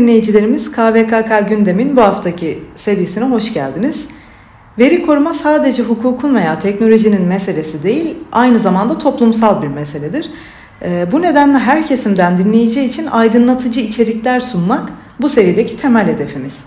Dinleyicilerimiz KVKK Gündem'in bu haftaki serisine hoş geldiniz. Veri koruma sadece hukukun veya teknolojinin meselesi değil, aynı zamanda toplumsal bir meseledir. Ee, bu nedenle her kesimden dinleyici için aydınlatıcı içerikler sunmak bu serideki temel hedefimiz.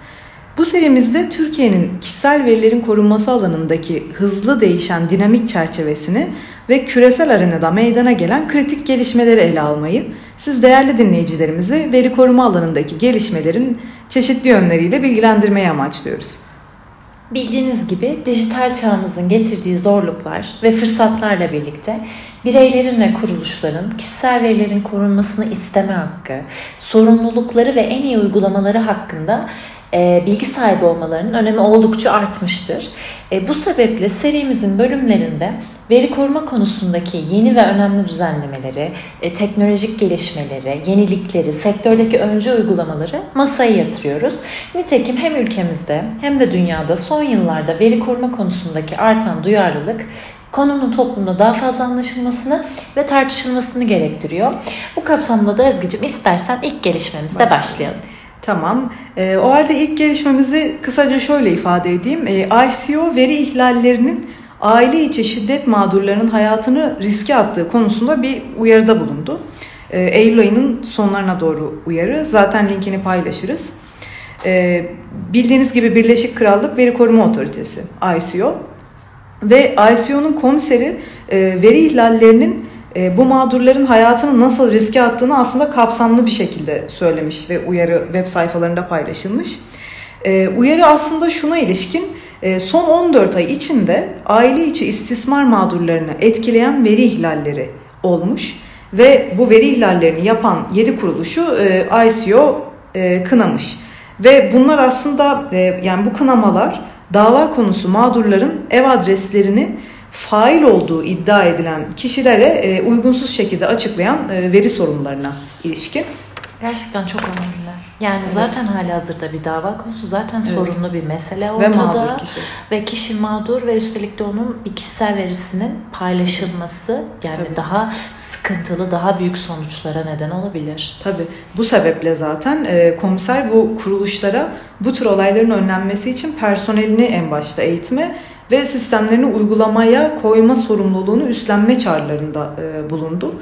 Bu serimizde Türkiye'nin kişisel verilerin korunması alanındaki hızlı değişen dinamik çerçevesini ve küresel arenada meydana gelen kritik gelişmeleri ele almayı, siz değerli dinleyicilerimizi veri koruma alanındaki gelişmelerin çeşitli yönleriyle bilgilendirmeyi amaçlıyoruz. Bildiğiniz gibi dijital çağımızın getirdiği zorluklar ve fırsatlarla birlikte bireylerin ve kuruluşların kişisel verilerin korunmasını isteme hakkı, sorumlulukları ve en iyi uygulamaları hakkında e, bilgi sahibi olmalarının önemi oldukça artmıştır. E, bu sebeple serimizin bölümlerinde veri koruma konusundaki yeni ve önemli düzenlemeleri, e, teknolojik gelişmeleri, yenilikleri, sektördeki öncü uygulamaları masaya yatırıyoruz. Nitekim hem ülkemizde hem de dünyada son yıllarda veri koruma konusundaki artan duyarlılık konunun toplumda daha fazla anlaşılmasını ve tartışılmasını gerektiriyor. Bu kapsamda da Ezgi'cim istersen ilk gelişmemizde başlayalım. Tamam. E, o halde ilk gelişmemizi kısaca şöyle ifade edeyim. E, ICO veri ihlallerinin aile içi şiddet mağdurlarının hayatını riske attığı konusunda bir uyarıda bulundu. E, Eylül ayının sonlarına doğru uyarı. Zaten linkini paylaşırız. E, bildiğiniz gibi Birleşik Krallık Veri Koruma Otoritesi ICO ve ICO'nun komiseri e, veri ihlallerinin e, bu mağdurların hayatını nasıl riske attığını aslında kapsamlı bir şekilde söylemiş ve uyarı web sayfalarında paylaşılmış. E, uyarı aslında şuna ilişkin e, son 14 ay içinde aile içi istismar mağdurlarını etkileyen veri ihlalleri olmuş ve bu veri ihlallerini yapan 7 kuruluşu ICO kınamış. Ve bunlar aslında yani bu kınamalar dava konusu mağdurların ev adreslerini fail olduğu iddia edilen kişilere e, uygunsuz şekilde açıklayan e, veri sorunlarına ilişkin. Gerçekten çok önemli. Yani evet. zaten hali hazırda bir dava konusu zaten evet. sorunlu bir mesele ortada. Ve mağdur kişi. Ve kişi mağdur ve üstelik de onun bir kişisel verisinin paylaşılması yani Tabii. daha sıkıntılı, daha büyük sonuçlara neden olabilir. Tabii. Bu sebeple zaten e, komiser bu kuruluşlara bu tür olayların önlenmesi için personelini en başta eğitime ve sistemlerini uygulamaya koyma sorumluluğunu üstlenme çağrılarında e, bulundu.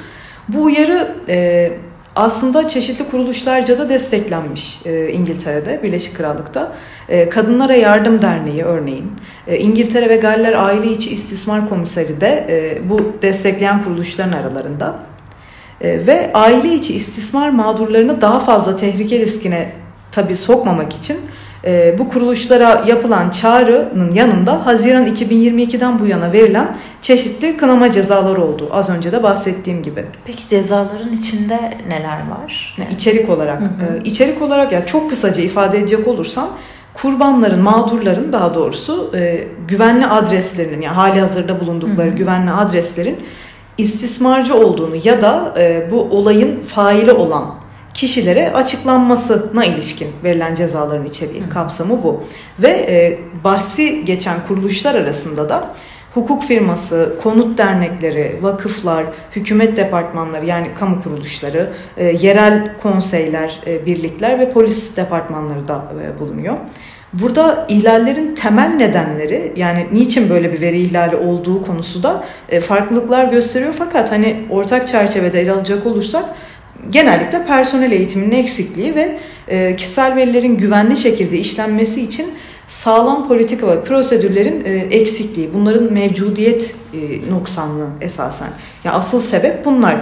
Bu uyarı e, aslında çeşitli kuruluşlarca da desteklenmiş e, İngiltere'de, Birleşik Krallık'ta. E, Kadınlara Yardım Derneği örneğin, e, İngiltere ve Galler Aile İçi İstismar Komiseri de e, bu destekleyen kuruluşların aralarında. E, ve aile içi istismar mağdurlarını daha fazla tehlike riskine tabii sokmamak için e, bu kuruluşlara yapılan çağrının yanında Haziran 2022'den bu yana verilen çeşitli kınama cezaları oldu. Az önce de bahsettiğim gibi. Peki cezaların içinde neler var? Yani içerik olarak, hı hı. E, içerik olarak ya yani çok kısaca ifade edecek olursam kurbanların, mağdurların daha doğrusu e, güvenli adreslerinin yani hali hazırda bulundukları hı hı. güvenli adreslerin istismarcı olduğunu ya da e, bu olayın faili olan kişilere açıklanmasına ilişkin verilen cezaların içeriği, kapsamı bu. Ve e, bahsi geçen kuruluşlar arasında da hukuk firması, konut dernekleri, vakıflar, hükümet departmanları yani kamu kuruluşları, e, yerel konseyler, e, birlikler ve polis departmanları da e, bulunuyor. Burada ihlallerin temel nedenleri yani niçin böyle bir veri ihlali olduğu konusu da e, farklılıklar gösteriyor fakat hani ortak çerçevede ele alacak olursak genellikle personel eğitiminin eksikliği ve e, kişisel verilerin güvenli şekilde işlenmesi için sağlam politika ve prosedürlerin e, eksikliği, bunların mevcudiyet e, noksanlığı esasen. Yani asıl sebep bunlar.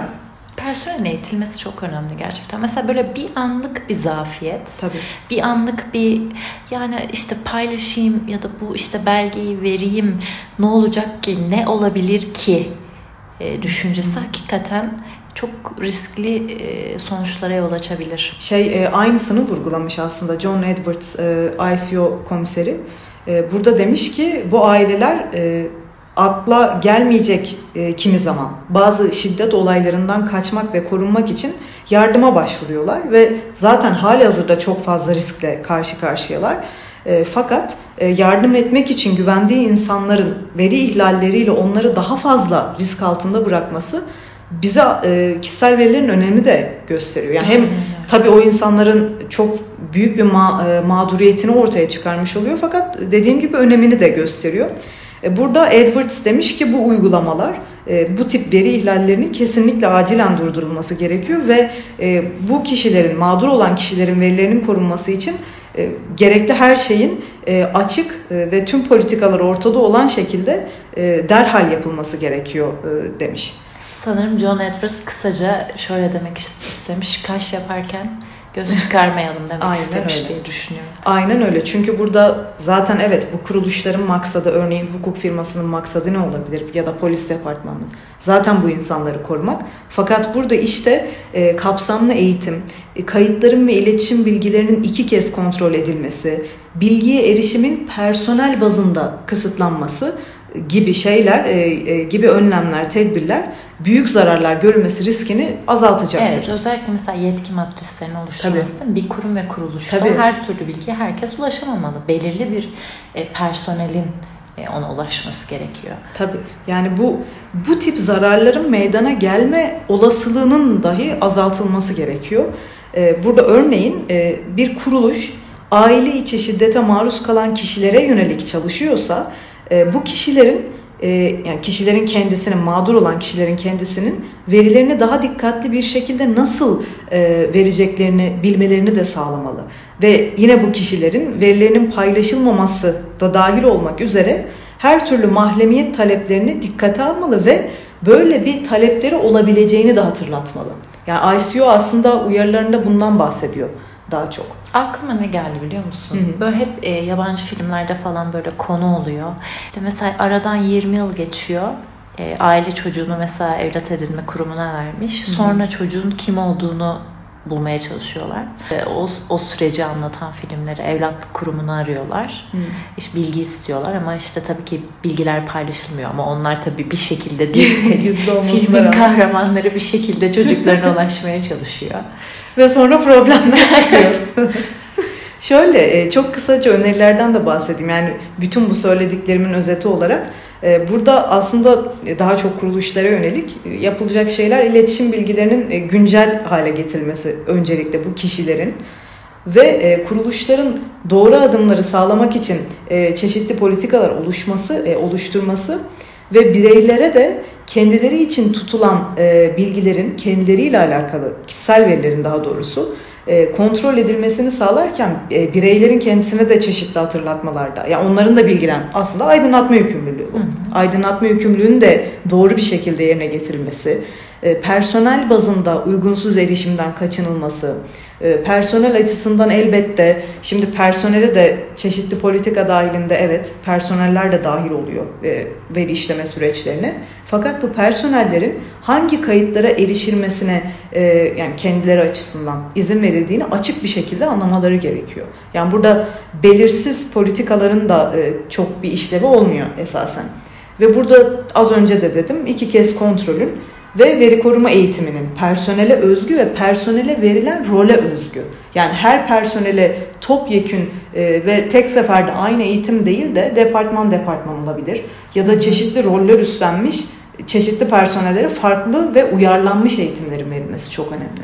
Personelin eğitilmesi çok önemli gerçekten. Mesela böyle bir anlık bir zafiyet, Tabii. bir anlık bir yani işte paylaşayım ya da bu işte belgeyi vereyim ne olacak ki, ne olabilir ki e, düşüncesi hakikaten çok riskli e, sonuçlara yol açabilir. Şey e, aynısını vurgulamış aslında John Edwards e, ICO komiseri. Burada demiş ki bu aileler akla gelmeyecek kimi zaman bazı şiddet olaylarından kaçmak ve korunmak için yardıma başvuruyorlar ve zaten hali hazırda çok fazla riskle karşı karşıyalar. fakat yardım etmek için güvendiği insanların veri ihlalleriyle onları daha fazla risk altında bırakması bize e, kişisel verilerin önemi de gösteriyor. Yani hem tabii o insanların çok büyük bir ma, e, mağduriyetini ortaya çıkarmış oluyor fakat dediğim gibi önemini de gösteriyor. E, burada Edwards demiş ki bu uygulamalar e, bu tip veri ihlallerinin kesinlikle acilen durdurulması gerekiyor ve e, bu kişilerin mağdur olan kişilerin verilerinin korunması için gerekli her şeyin açık ve tüm politikalar ortada olan şekilde derhal yapılması gerekiyor demiş. Sanırım John Edwards kısaca şöyle demek istemiş. Kaş yaparken göz çıkarmayalım demek Aynen istemiş öyle. diye düşünüyorum. Aynen öyle. Çünkü burada zaten evet bu kuruluşların maksadı örneğin hukuk firmasının maksadı ne olabilir ya da polis departmanının. Zaten bu insanları korumak. Fakat burada işte e, kapsamlı eğitim, e, kayıtların ve iletişim bilgilerinin iki kez kontrol edilmesi, bilgiye erişimin personel bazında kısıtlanması gibi şeyler, e, e, gibi önlemler, tedbirler büyük zararlar görülmesi riskini azaltacaktır. Evet, özellikle mesela yetki matrislerinin oluşturması Tabii. bir kurum ve kuruluşta Tabii. her türlü bilgiye herkes ulaşamamalı. Belirli bir e, personelin e, ona ulaşması gerekiyor. Tabii. Yani bu bu tip zararların meydana gelme olasılığının dahi azaltılması gerekiyor. E, burada örneğin e, bir kuruluş aile içi şiddete maruz kalan kişilere yönelik çalışıyorsa e, bu kişilerin e, yani kişilerin kendisinin mağdur olan kişilerin kendisinin verilerini daha dikkatli bir şekilde nasıl e, vereceklerini bilmelerini de sağlamalı. Ve yine bu kişilerin verilerinin paylaşılmaması da dahil olmak üzere her türlü mahremiyet taleplerini dikkate almalı ve böyle bir talepleri olabileceğini de hatırlatmalı. Yani ICO aslında uyarılarında bundan bahsediyor daha çok. Aklıma ne geldi biliyor musun? Hı hı. Böyle hep e, yabancı filmlerde falan böyle konu oluyor. İşte mesela aradan 20 yıl geçiyor. E, aile çocuğunu mesela evlat edinme kurumuna vermiş. Sonra hı hı. çocuğun kim olduğunu bulmaya çalışıyorlar. E, o, o süreci anlatan filmleri evlatlık kurumunu arıyorlar. Hmm. İşte bilgi istiyorlar ama işte tabii ki bilgiler paylaşılmıyor ama onlar tabii bir şekilde değil. Filmin kahramanları bir şekilde çocuklarına ulaşmaya çalışıyor. Ve sonra problemler çıkıyor. Şöyle e, çok kısaca önerilerden de bahsedeyim. Yani bütün bu söylediklerimin özeti olarak e, burada aslında daha çok kuruluşlara yönelik e, yapılacak şeyler iletişim bilgilerinin güncel hale getirilmesi öncelikle bu kişilerin ve kuruluşların doğru adımları sağlamak için çeşitli politikalar oluşması, oluşturması ve bireylere de kendileri için tutulan bilgilerin kendileriyle alakalı kişisel verilerin daha doğrusu e, kontrol edilmesini sağlarken e, bireylerin kendisine de çeşitli hatırlatmalarda, yani onların da bilgilen aslında aydınlatma yükümlülüğü bu. Hı hı. Aydınlatma yükümlülüğünün de doğru bir şekilde yerine getirilmesi, e, personel bazında uygunsuz erişimden kaçınılması, e, personel açısından elbette şimdi personele de çeşitli politika dahilinde evet personeller de dahil oluyor e, veri işleme süreçlerine. Fakat bu personellerin hangi kayıtlara erişilmesine yani kendileri açısından izin verildiğini açık bir şekilde anlamaları gerekiyor. Yani burada belirsiz politikaların da çok bir işlevi olmuyor esasen. Ve burada az önce de dedim iki kez kontrolün ve veri koruma eğitiminin personele özgü ve personele verilen role özgü. Yani her personele topyekün e, ve tek seferde aynı eğitim değil de departman departman olabilir. Ya da çeşitli roller üstlenmiş çeşitli personellere farklı ve uyarlanmış eğitimlerin verilmesi çok önemli.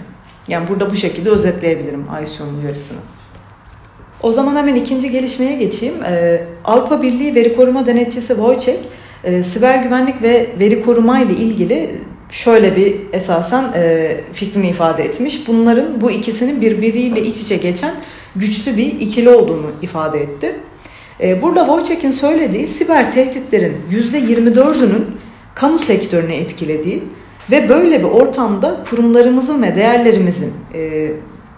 Yani burada bu şekilde özetleyebilirim ISO'nun uyarısını. O zaman hemen ikinci gelişmeye geçeyim. Ee, Avrupa Birliği Veri Koruma Denetçisi Wojciech, e, siber güvenlik ve veri koruma ile ilgili şöyle bir esasen e, fikrini ifade etmiş. Bunların bu ikisinin birbiriyle iç içe geçen güçlü bir ikili olduğunu ifade etti. E, burada Wojciech'in söylediği siber tehditlerin %24'ünün kamu sektörüne etkilediği ve böyle bir ortamda kurumlarımızın ve değerlerimizin e,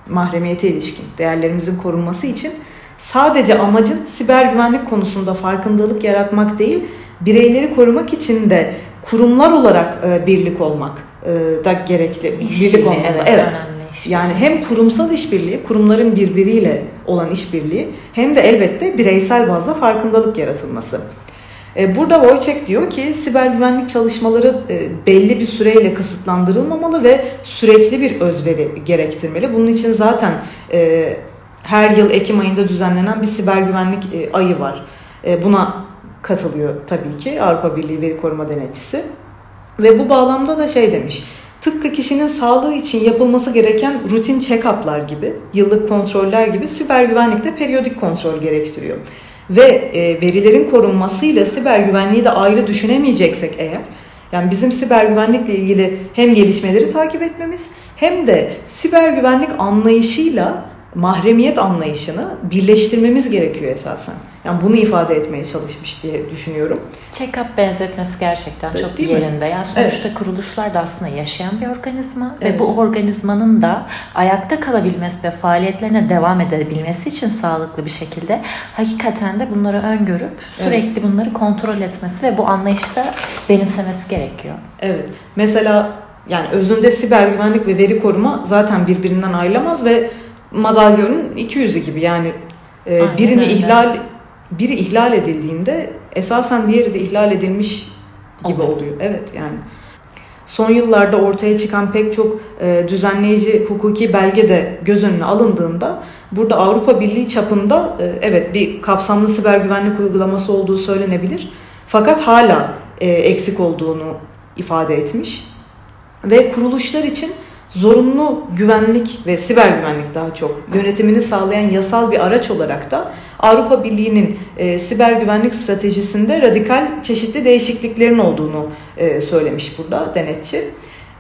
mahremiyete ilişkin değerlerimizin korunması için sadece amacın siber güvenlik konusunda farkındalık yaratmak değil, bireyleri korumak için de kurumlar olarak e, birlik olmak e, da gerekli. İşbirliği, birlik olmalı. Evet. evet. Yani hem kurumsal işbirliği, kurumların birbiriyle olan işbirliği hem de elbette bireysel bazda farkındalık yaratılması. E, burada Wojciech diyor ki siber güvenlik çalışmaları e, belli bir süreyle kısıtlandırılmamalı ve sürekli bir özveri gerektirmeli. Bunun için zaten e, her yıl Ekim ayında düzenlenen bir siber güvenlik ayı var. Buna katılıyor tabii ki Avrupa Birliği Veri Koruma Denetçisi. Ve bu bağlamda da şey demiş, tıpkı kişinin sağlığı için yapılması gereken rutin check-up'lar gibi, yıllık kontroller gibi siber güvenlik de periyodik kontrol gerektiriyor. Ve e, verilerin korunmasıyla siber güvenliği de ayrı düşünemeyeceksek eğer, yani bizim siber güvenlikle ilgili hem gelişmeleri takip etmemiz hem de siber güvenlik anlayışıyla mahremiyet anlayışını birleştirmemiz gerekiyor esasen. Yani bunu ifade etmeye çalışmış diye düşünüyorum. Check-up benzetmesi gerçekten Evet, çok değil yerinde. mi? Yani sonuçta kuruluşlar da aslında yaşayan bir organizma ve Evet. bu organizmanın da ayakta kalabilmesi ve faaliyetlerine devam edebilmesi için sağlıklı bir şekilde hakikaten de bunları öngörüp sürekli bunları kontrol etmesi ve bu anlayışta benimsemesi gerekiyor. Evet. Mesela yani özünde siber güvenlik ve veri koruma zaten birbirinden ayrılamaz ve madalyonun iki yüzü gibi. Yani e, Aynen birini öyle. ihlal biri ihlal edildiğinde esasen diğeri de ihlal edilmiş gibi Oluyor. oluyor. Evet yani. Son yıllarda ortaya çıkan pek çok e, düzenleyici hukuki belge de göz önüne alındığında burada Avrupa Birliği çapında e, evet bir kapsamlı siber güvenlik uygulaması olduğu söylenebilir. Fakat hala e, eksik olduğunu ifade etmiş. Ve kuruluşlar için zorunlu güvenlik ve siber güvenlik daha çok yönetimini sağlayan yasal bir araç olarak da Avrupa Birliği'nin e, siber güvenlik stratejisinde radikal çeşitli değişikliklerin olduğunu e, söylemiş burada denetçi.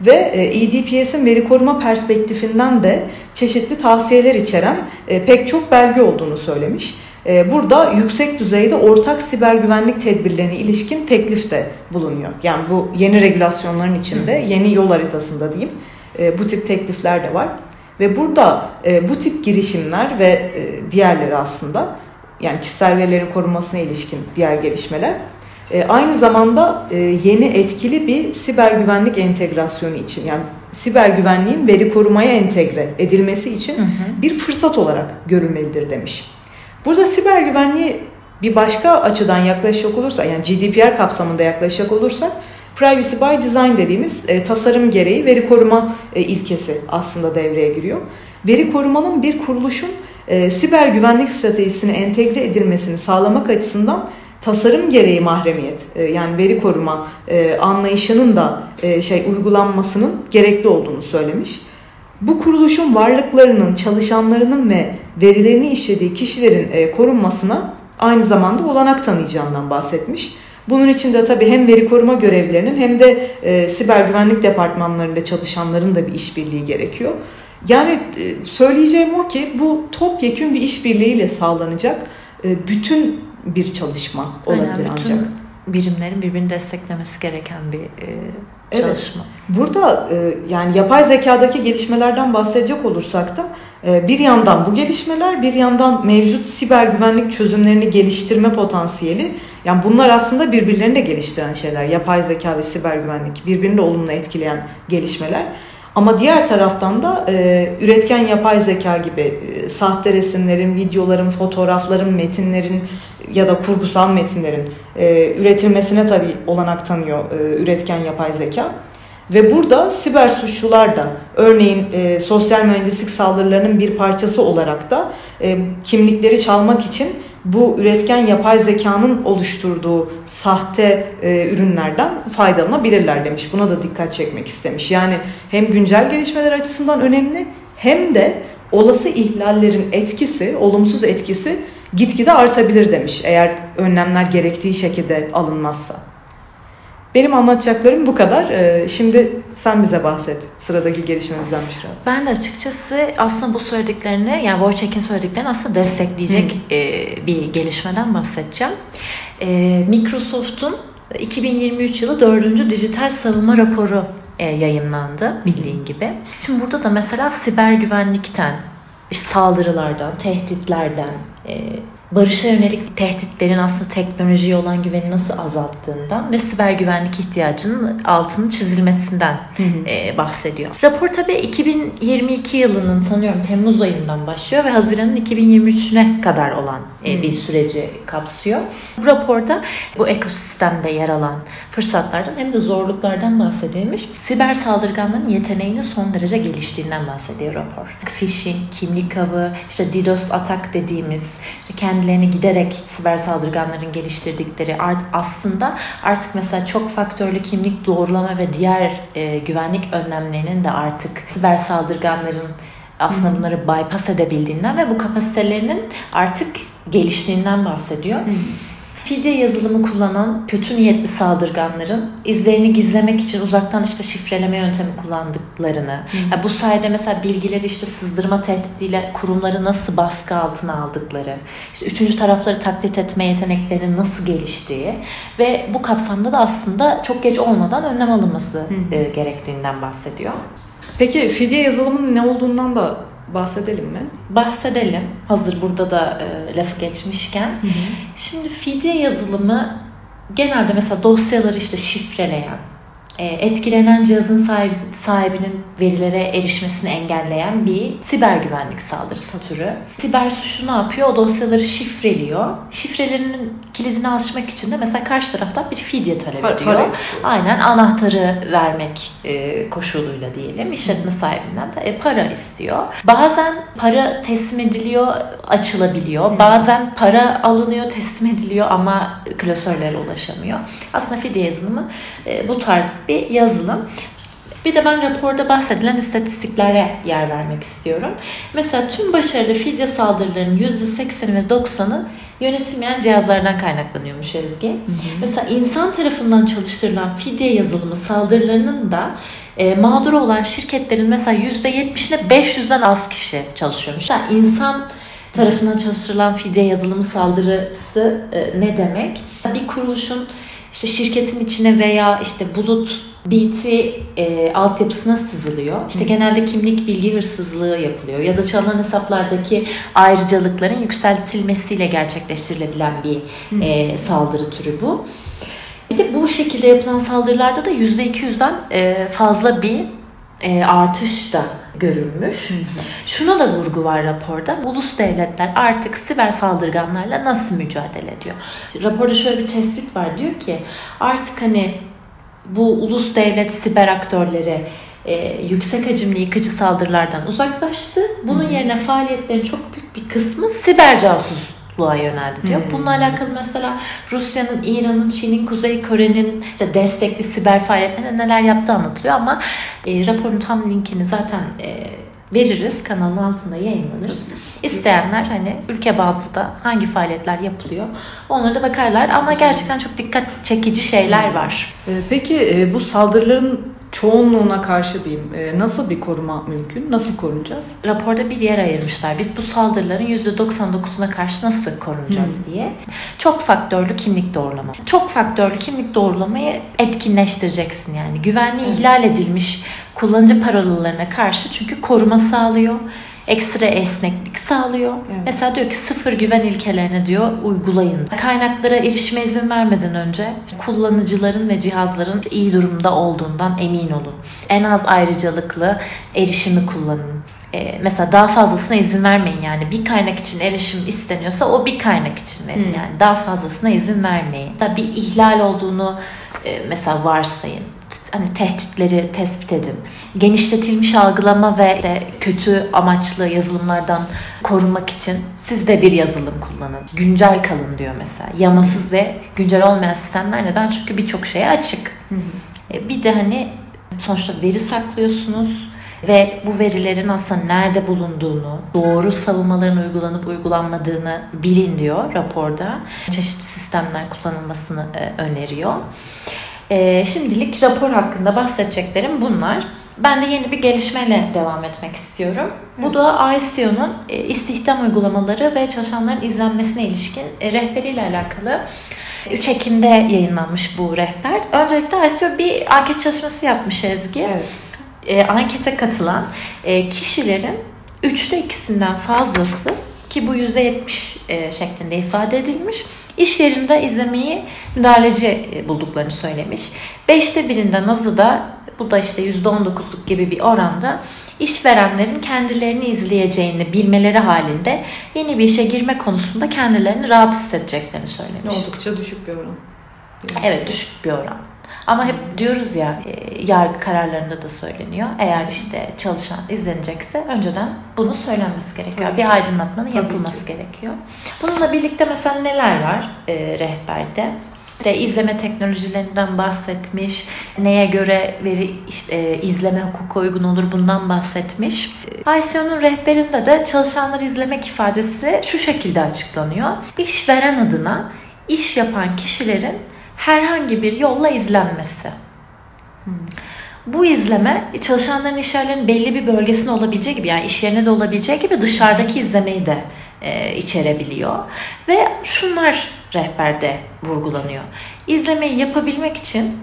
Ve e, EDPS'in veri koruma perspektifinden de çeşitli tavsiyeler içeren e, pek çok belge olduğunu söylemiş. E, Burada yüksek düzeyde ortak siber güvenlik tedbirlerine ilişkin teklif de bulunuyor. Yani bu yeni regülasyonların içinde, yeni yol haritasında diyeyim e, bu tip teklifler de var. Ve burada e, bu tip girişimler ve e, diğerleri aslında yani kişisel verilerin korunmasına ilişkin diğer gelişmeler e, aynı zamanda e, yeni etkili bir siber güvenlik entegrasyonu için yani siber güvenliğin veri korumaya entegre edilmesi için Hı hı. bir fırsat olarak görülmelidir demiş. Burada siber güvenliği bir başka açıdan yaklaşacak olursa yani GDPR kapsamında yaklaşacak olursak privacy by design dediğimiz e, tasarım gereği veri koruma e, ilkesi aslında devreye giriyor. Veri korumanın bir kuruluşun e, siber güvenlik stratejisine entegre edilmesini sağlamak açısından tasarım gereği mahremiyet e, yani veri koruma e, anlayışının da e, şey uygulanmasının gerekli olduğunu söylemiş. Bu kuruluşun varlıklarının, çalışanlarının ve verilerini işlediği kişilerin e, korunmasına aynı zamanda olanak tanıyacağından bahsetmiş. Bunun için de tabii hem veri koruma görevlilerinin hem de e, siber güvenlik departmanlarında çalışanların da bir işbirliği gerekiyor. Yani e, söyleyeceğim o ki bu topyekün bir işbirliğiyle sağlanacak e, bütün bir çalışma olabilir Aynen, bütün ancak. Birimlerin birbirini desteklemesi gereken bir e, Evet. çalışma. Burada e, yani yapay zekadaki gelişmelerden bahsedecek olursak da e, bir yandan bu gelişmeler bir yandan mevcut siber güvenlik çözümlerini geliştirme potansiyeli yani bunlar aslında birbirlerini de geliştiren şeyler. Yapay zeka ve siber güvenlik birbirini de olumlu etkileyen gelişmeler. Ama diğer taraftan da e, üretken yapay zeka gibi e, sahte resimlerin, videoların, fotoğrafların, metinlerin ya da kurgusal metinlerin e, üretilmesine tabii olanak tanıyor e, üretken yapay zeka. Ve burada siber suçlular da örneğin e, sosyal mühendislik saldırılarının bir parçası olarak da e, kimlikleri çalmak için bu üretken yapay zekanın oluşturduğu sahte e, ürünlerden faydalanabilirler demiş. Buna da dikkat çekmek istemiş. Yani hem güncel gelişmeler açısından önemli hem de olası ihlallerin etkisi, olumsuz etkisi gitgide artabilir demiş. Eğer önlemler gerektiği şekilde alınmazsa. Benim anlatacaklarım bu kadar. Ee, Şimdi sen bize bahset sıradaki gelişmemizden Büşra. Ben de açıkçası aslında bu söylediklerini yani Wojciech'in söylediklerini aslında destekleyecek e, bir gelişmeden bahsedeceğim. E, Microsoft'un 2023 yılı 4. dijital savunma raporu e, yayınlandı bildiğin gibi. Şimdi burada da mesela siber güvenlikten, işte saldırılardan, tehditlerden, e, barışa yönelik tehditlerin aslında teknolojiye olan güveni nasıl azalttığından ve siber güvenlik ihtiyacının altının çizilmesinden Hı hı. e, bahsediyor. Rapor tabii 2022 yılının sanıyorum Temmuz ayından başlıyor ve Haziran'ın 2023'üne kadar olan e, bir süreci kapsıyor. Bu raporda bu ekosistemde yer alan fırsatlardan hem de zorluklardan bahsedilmiş. Siber saldırganların yeteneğinin son derece geliştiğinden bahsediyor rapor. Phishing, kimlik avı, işte DDoS atak dediğimiz, işte kendi kendilerini giderek siber saldırganların geliştirdikleri art, aslında artık mesela çok faktörlü kimlik doğrulama ve diğer e, güvenlik önlemlerinin de artık siber saldırganların aslında bunları bypass edebildiğinden ve bu kapasitelerinin artık geliştiğinden bahsediyor. Hı fidye yazılımı kullanan kötü niyetli saldırganların izlerini gizlemek için uzaktan işte şifreleme yöntemi kullandıklarını, yani bu sayede mesela bilgileri işte sızdırma tehdidiyle kurumları nasıl baskı altına aldıkları, işte üçüncü tarafları taklit etme yeteneklerinin nasıl geliştiği ve bu kapsamda da aslında çok geç olmadan önlem alınması Hı. E, gerektiğinden bahsediyor. Peki fidye yazılımının ne olduğundan da bahsedelim mi? Bahsedelim. Hazır burada da e, lafı geçmişken. Hı hı. Şimdi fidye yazılımı genelde mesela dosyaları işte şifreleyen, e, etkilenen cihazın sahibi, sahibinin verilere erişmesini engelleyen bir siber güvenlik saldırısı türü. Siber suçu ne yapıyor? O dosyaları şifreliyor. Şifrelerinin kilidini açmak için de mesela karşı taraftan bir fidye talep Par- ediyor. Aynen anahtarı vermek e, koşuluyla diyelim. İşletme sahibinden de e, para istiyor. Bazen para teslim ediliyor, açılabiliyor. Bazen para alınıyor, teslim ediliyor ama klasörlere ulaşamıyor. Aslında fidye yazılımı e, bu tarz bir yazılım. Bir de ben raporda bahsedilen istatistiklere yer vermek istiyorum. Mesela tüm başarılı fidye saldırılarının %80'i ve 90'ı yönetilmeyen cihazlardan kaynaklanıyormuş Ezgi. Hı hı. Mesela insan tarafından çalıştırılan fidye yazılımı saldırılarının da e, mağdur olan şirketlerin mesela %70'ine 500'den az kişi çalışıyormuş. Yani insan tarafından çalıştırılan fidye yazılımı saldırısı e, ne demek? Bir kuruluşun işte şirketin içine veya işte bulut BT e, altyapısına sızılıyor. İşte genelde kimlik bilgi hırsızlığı yapılıyor ya da çalınan hesaplardaki ayrıcalıkların yükseltilmesiyle gerçekleştirilebilen bir e, saldırı türü bu. Bir de bu şekilde yapılan saldırılarda da %200'den e, fazla bir e, artış da görülmüş. Hı hı. Şuna da vurgu var raporda. Ulus devletler artık siber saldırganlarla nasıl mücadele ediyor? Raporda şöyle bir tespit var. Diyor ki artık hani bu ulus devlet siber aktörleri e, yüksek hacimli yıkıcı saldırılardan uzaklaştı. Bunun hı. yerine faaliyetlerin çok büyük bir kısmı siber casus bozukluğa yöneldi diyor. Hmm. Bununla alakalı mesela Rusya'nın, İran'ın, Çin'in, Kuzey Kore'nin işte destekli siber faaliyetlerine neler yaptığı anlatılıyor ama e, raporun tam linkini zaten e, veririz. Kanalın altında yayınlanır. İsteyenler hani ülke bazlı da hangi faaliyetler yapılıyor onlara da bakarlar. Ama gerçekten çok dikkat çekici şeyler var. E, peki e, bu saldırıların çoğunluğuna karşı diyeyim e, nasıl bir koruma mümkün? Nasıl korunacağız? Raporda bir yer ayırmışlar. Biz bu saldırıların %99'una karşı nasıl korunacağız hmm. diye. Çok faktörlü kimlik doğrulama. Çok faktörlü kimlik doğrulamayı etkinleştireceksin yani. Güvenliği hmm. ihlal edilmiş kullanıcı parolalarına karşı çünkü koruma sağlıyor ekstra esneklik sağlıyor. Evet. Mesela diyor ki sıfır güven ilkelerini diyor uygulayın. Kaynaklara erişime izin vermeden önce kullanıcıların ve cihazların iyi durumda olduğundan emin olun. En az ayrıcalıklı erişimi kullanın. Ee, mesela daha fazlasına izin vermeyin yani bir kaynak için erişim isteniyorsa o bir kaynak için verin hmm. yani daha fazlasına izin vermeyin. Bir ihlal olduğunu e, mesela varsayın hani tehditleri tespit edin. Genişletilmiş algılama ve işte kötü amaçlı yazılımlardan korunmak için siz de bir yazılım kullanın. Güncel kalın diyor mesela. Yamasız ve güncel olmayan sistemler neden? Çünkü birçok şeye açık. Hı hı. E, bir de hani sonuçta veri saklıyorsunuz ve bu verilerin aslında nerede bulunduğunu, doğru savunmaların uygulanıp uygulanmadığını bilin diyor raporda. Çeşitli sistemler kullanılmasını e, öneriyor. E, şimdilik rapor hakkında bahsedeceklerim bunlar. Ben de yeni bir gelişmeyle devam etmek istiyorum. Hı. Bu da ICO'nun e, istihdam uygulamaları ve çalışanların izlenmesine ilişkin e, rehberiyle alakalı. 3 Ekim'de yayınlanmış bu rehber. Öncelikle ICO bir anket çalışması yapmış Ezgi. Evet. E, ankete katılan e, kişilerin üçte ikisinden fazlası ki bu %70 e, şeklinde ifade edilmiş İş yerinde izlemeyi müdahaleci e, bulduklarını söylemiş. Beşte birinden azı da bu da işte %19'luk gibi bir oranda işverenlerin kendilerini izleyeceğini bilmeleri halinde yeni bir işe girme konusunda kendilerini rahat hissedeceklerini söylemiş. Oldukça düşük bir oran. Evet düşük bir oran. Ama hep diyoruz ya e, yargı kararlarında da söyleniyor. Eğer işte çalışan izlenecekse önceden bunu söylenmesi gerekiyor. Tabii. Bir aydınlatmanın Tabii yapılması ki. gerekiyor. Bununla birlikte mesela neler var e, rehberde? İşte izleme teknolojilerinden bahsetmiş, neye göre veri işte, e, izleme hukuka uygun olur bundan bahsetmiş. ICO'nun rehberinde de çalışanları izlemek ifadesi şu şekilde açıklanıyor. İşveren adına iş yapan kişilerin herhangi bir yolla izlenmesi. Hmm. Bu izleme çalışanların iş yerlerinin belli bir bölgesinde olabileceği gibi yani iş yerine de olabileceği gibi dışarıdaki izlemeyi de e, içerebiliyor. Ve şunlar rehberde vurgulanıyor. İzlemeyi yapabilmek için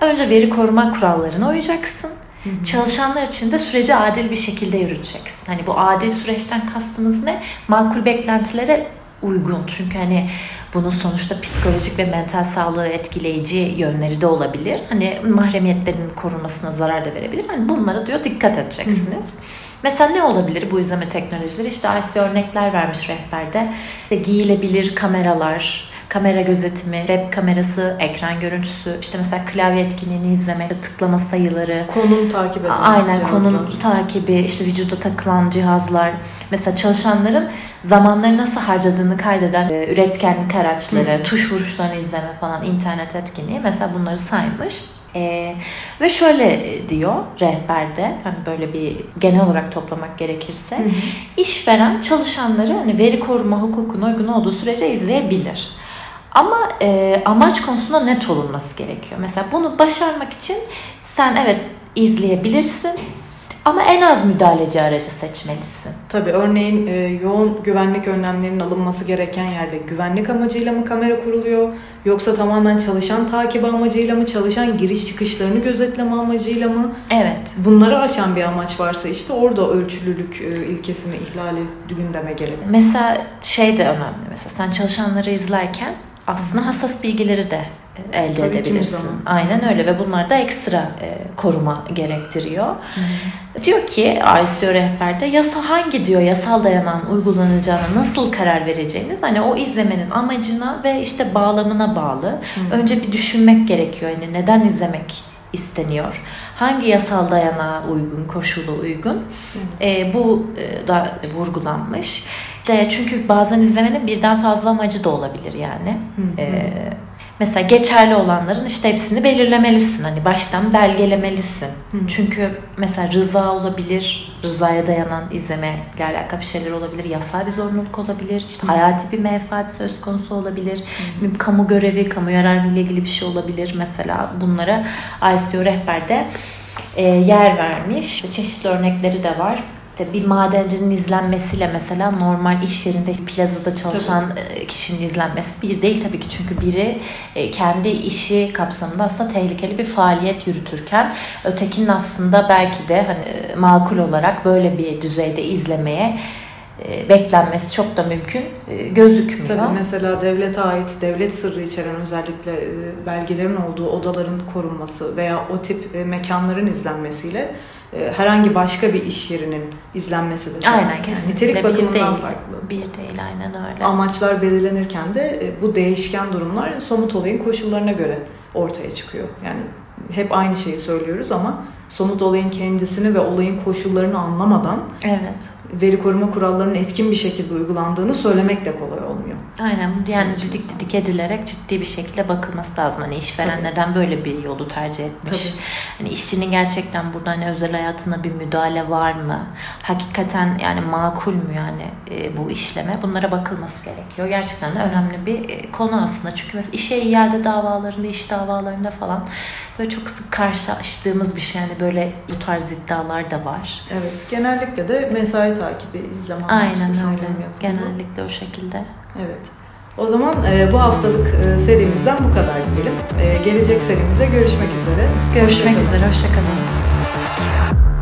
önce veri koruma kurallarına uyacaksın. Hı hı. Çalışanlar için de süreci adil bir şekilde yürüteceksin. Hani bu adil süreçten kastımız ne? Makul beklentilere uygun. Çünkü hani bunun sonuçta psikolojik ve mental sağlığı etkileyici yönleri de olabilir. Hani mahremiyetlerin korunmasına zarar da verebilir. Hani bunlara diyor dikkat edeceksiniz. Hı. Mesela ne olabilir bu izleme teknolojileri? İşte IC örnekler vermiş rehberde. İşte giyilebilir kameralar, kamera gözetimi, web kamerası, ekran görüntüsü, işte mesela klavye etkinliğini izleme, tıklama sayıları. Konum takip Aynen cihazlar. konum takibi, işte vücuda takılan cihazlar. Mesela çalışanların zamanları nasıl harcadığını kaydeden e, üretkenlik araçları, Hı. tuş vuruşlarını izleme falan, internet etkinliği mesela bunları saymış. Ee, ve şöyle diyor rehberde hani böyle bir genel olarak toplamak gerekirse hı hı. işveren çalışanları hani veri koruma hukukuna uygun olduğu sürece izleyebilir. Ama e, amaç konusunda net olunması gerekiyor. Mesela bunu başarmak için sen evet izleyebilirsin ama en az müdahaleci aracı seçmelisin. Tabii örneğin e, yoğun güvenlik önlemlerinin alınması gereken yerde güvenlik amacıyla mı kamera kuruluyor yoksa tamamen çalışan takibi amacıyla mı çalışan giriş çıkışlarını gözetleme amacıyla mı? Evet. Bunları aşan bir amaç varsa işte orada ölçülülük e, ilkesini ihlali gündeme gelebilir. Mesela şey de önemli mesela sen çalışanları izlerken aslında hassas bilgileri de e, elde Tabii edebilirsin. Aynen öyle ve bunlar da ekstra e, koruma gerektiriyor. Hı-hı. Diyor ki RSO rehberde yasa hangi diyor yasal dayanan uygulanacağına nasıl karar vereceğiniz hani o izlemenin amacına ve işte bağlamına bağlı. Hı-hı. Önce bir düşünmek gerekiyor. Hani neden izlemek isteniyor? Hangi yasal dayanağa uygun, koşulu uygun? E, bu e, da vurgulanmış. İşte çünkü bazen izlemenin birden fazla amacı da olabilir yani. Hı hı. Ee, mesela geçerli olanların işte hepsini belirlemelisin. Hani baştan belgelemelisin. Hı. Çünkü mesela rıza olabilir, rızaya dayanan izleme ile alakalı bir şeyler olabilir. Yasal bir zorunluluk olabilir. İşte Hı. hayati bir menfaat söz konusu olabilir. Hı. Kamu görevi, kamu yararı ile ilgili bir şey olabilir. Mesela bunlara ICO rehberde e, yer vermiş. Çeşitli örnekleri de var işte bir madencinin izlenmesiyle mesela normal iş yerinde plazada çalışan tabii. E, kişinin izlenmesi bir değil tabii ki çünkü biri e, kendi işi kapsamında aslında tehlikeli bir faaliyet yürütürken ötekinin aslında belki de hani e, makul olarak böyle bir düzeyde izlemeye beklenmesi çok da mümkün gözükmüyor. Tabii mesela devlete ait devlet sırrı içeren özellikle belgelerin olduğu odaların korunması veya o tip mekanların izlenmesiyle e, herhangi başka bir iş yerinin izlenmesi de aynen kesinlikle nitelik bakımından değil, farklı. Bir değil aynen öyle. Amaçlar belirlenirken de e, bu değişken durumlar somut olayın koşullarına göre ortaya çıkıyor. Yani hep aynı şeyi söylüyoruz ama somut olayın kendisini ve olayın koşullarını anlamadan evet. Veri koruma kurallarının etkin bir şekilde uygulandığını söylemek de kolay olmuyor. Aynen yani Sonuç didik didik edilerek ciddi bir şekilde bakılması lazım. Hani işveren Tabii. neden böyle bir yolu tercih etmiş? Tabii. Hani işçinin gerçekten burada hani özel hayatına bir müdahale var mı? Hakikaten yani makul mü yani e, bu işleme? Bunlara bakılması gerekiyor. Gerçekten de önemli bir e, konu aslında. Çünkü mesela işe iade davalarında, iş davalarında falan böyle çok sık karşılaştığımız bir şey. Yani böyle bu tarz iddialar da var. Evet. Genellikle de mesai takibi izleme Aynen öyle. Genellikle o şekilde. Evet. O zaman e, bu haftalık e, serimizden bu kadar diyelim. E, gelecek serimize görüşmek üzere. Görüşmek hoşça üzere. Hoşçakalın.